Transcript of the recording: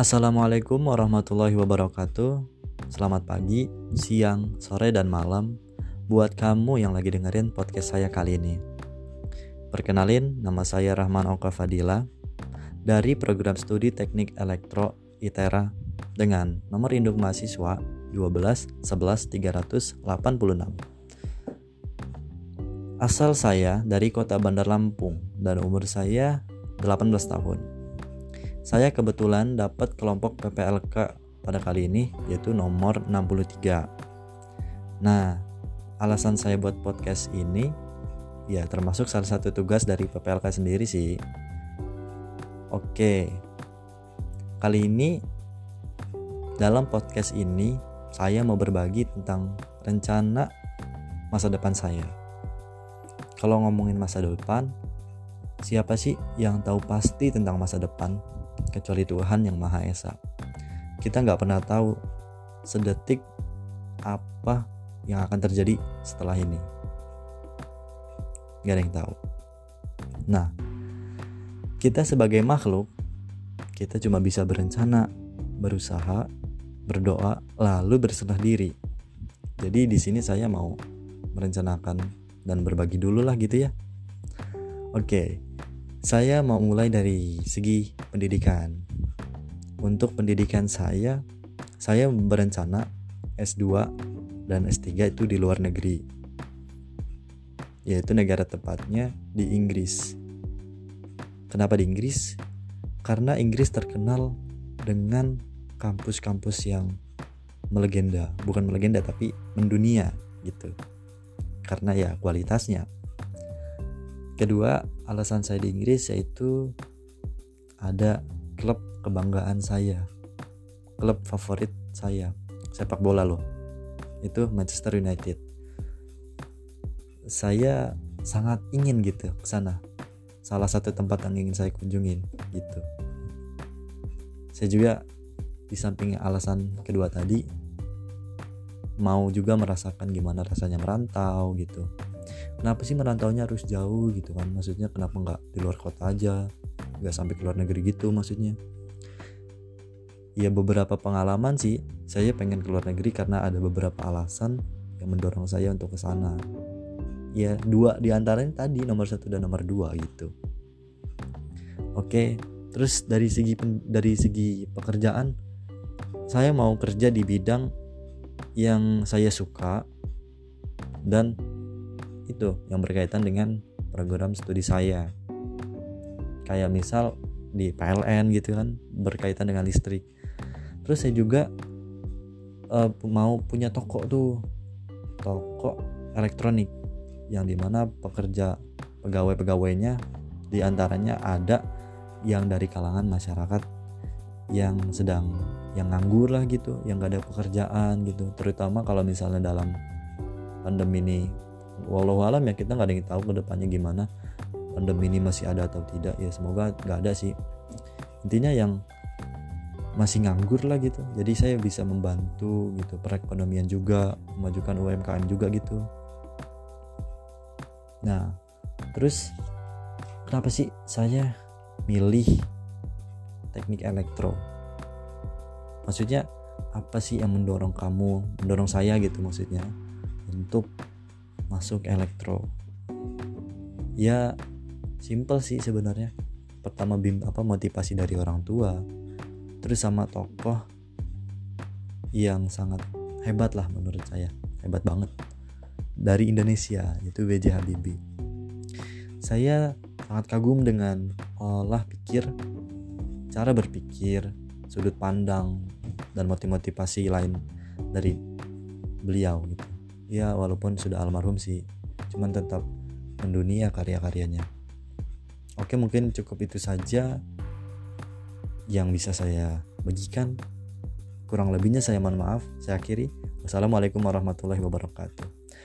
Assalamualaikum warahmatullahi wabarakatuh. Selamat pagi, siang, sore, dan malam buat kamu yang lagi dengerin podcast saya kali ini. Perkenalin, nama saya Rahman Oka Fadila dari program studi Teknik Elektro ITERA dengan nomor induk mahasiswa 12 11 386. Asal saya dari kota Bandar Lampung dan umur saya 18 tahun. Saya kebetulan dapat kelompok PPLK pada kali ini yaitu nomor 63. Nah, alasan saya buat podcast ini ya termasuk salah satu tugas dari PPLK sendiri sih. Oke. Kali ini dalam podcast ini saya mau berbagi tentang rencana masa depan saya. Kalau ngomongin masa depan, siapa sih yang tahu pasti tentang masa depan kecuali Tuhan yang Maha Esa? Kita nggak pernah tahu sedetik apa yang akan terjadi setelah ini. Gak ada yang tahu. Nah, kita sebagai makhluk, kita cuma bisa berencana, berusaha, berdoa, lalu berserah diri. Jadi di sini saya mau merencanakan dan berbagi dulu lah gitu ya. Oke, saya mau mulai dari segi pendidikan. Untuk pendidikan saya, saya berencana S2 dan S3 itu di luar negeri. Yaitu negara tepatnya di Inggris. Kenapa di Inggris? Karena Inggris terkenal dengan kampus-kampus yang melegenda, bukan melegenda tapi mendunia gitu karena ya kualitasnya. Kedua, alasan saya di Inggris yaitu ada klub kebanggaan saya. Klub favorit saya, sepak bola loh. Itu Manchester United. Saya sangat ingin gitu ke sana. Salah satu tempat yang ingin saya kunjungin gitu. Saya juga di samping alasan kedua tadi mau juga merasakan gimana rasanya merantau gitu kenapa sih merantaunya harus jauh gitu kan? Maksudnya kenapa nggak di luar kota aja? Nggak sampai ke luar negeri gitu maksudnya. Ya beberapa pengalaman sih saya pengen ke luar negeri karena ada beberapa alasan yang mendorong saya untuk ke sana. Ya dua di antaranya tadi nomor satu dan nomor dua gitu. Oke terus dari segi dari segi pekerjaan saya mau kerja di bidang yang saya suka dan itu yang berkaitan dengan program studi saya. Kayak misal di PLN gitu kan berkaitan dengan listrik. Terus saya juga uh, mau punya toko tuh toko elektronik yang di mana pekerja pegawai-pegawainya di antaranya ada yang dari kalangan masyarakat yang sedang yang nganggur lah gitu yang gak ada pekerjaan gitu. Terutama kalau misalnya dalam pandemi ini walau alam ya kita nggak ada yang tahu ke depannya gimana pandemi ini masih ada atau tidak. Ya semoga nggak ada sih. Intinya yang masih nganggur lah gitu. Jadi saya bisa membantu gitu perekonomian juga memajukan UMKM juga gitu. Nah terus kenapa sih saya milih teknik elektro? Maksudnya apa sih yang mendorong kamu mendorong saya gitu maksudnya untuk masuk elektro. Ya simple sih sebenarnya. Pertama bim apa motivasi dari orang tua terus sama tokoh yang sangat hebat lah menurut saya. Hebat banget. Dari Indonesia yaitu B.J. Habibie. Saya sangat kagum dengan olah pikir cara berpikir sudut pandang dan motivasi lain dari beliau gitu ya walaupun sudah almarhum sih cuman tetap mendunia karya-karyanya. Oke mungkin cukup itu saja yang bisa saya bagikan. Kurang lebihnya saya mohon maaf saya akhiri. Wassalamualaikum warahmatullahi wabarakatuh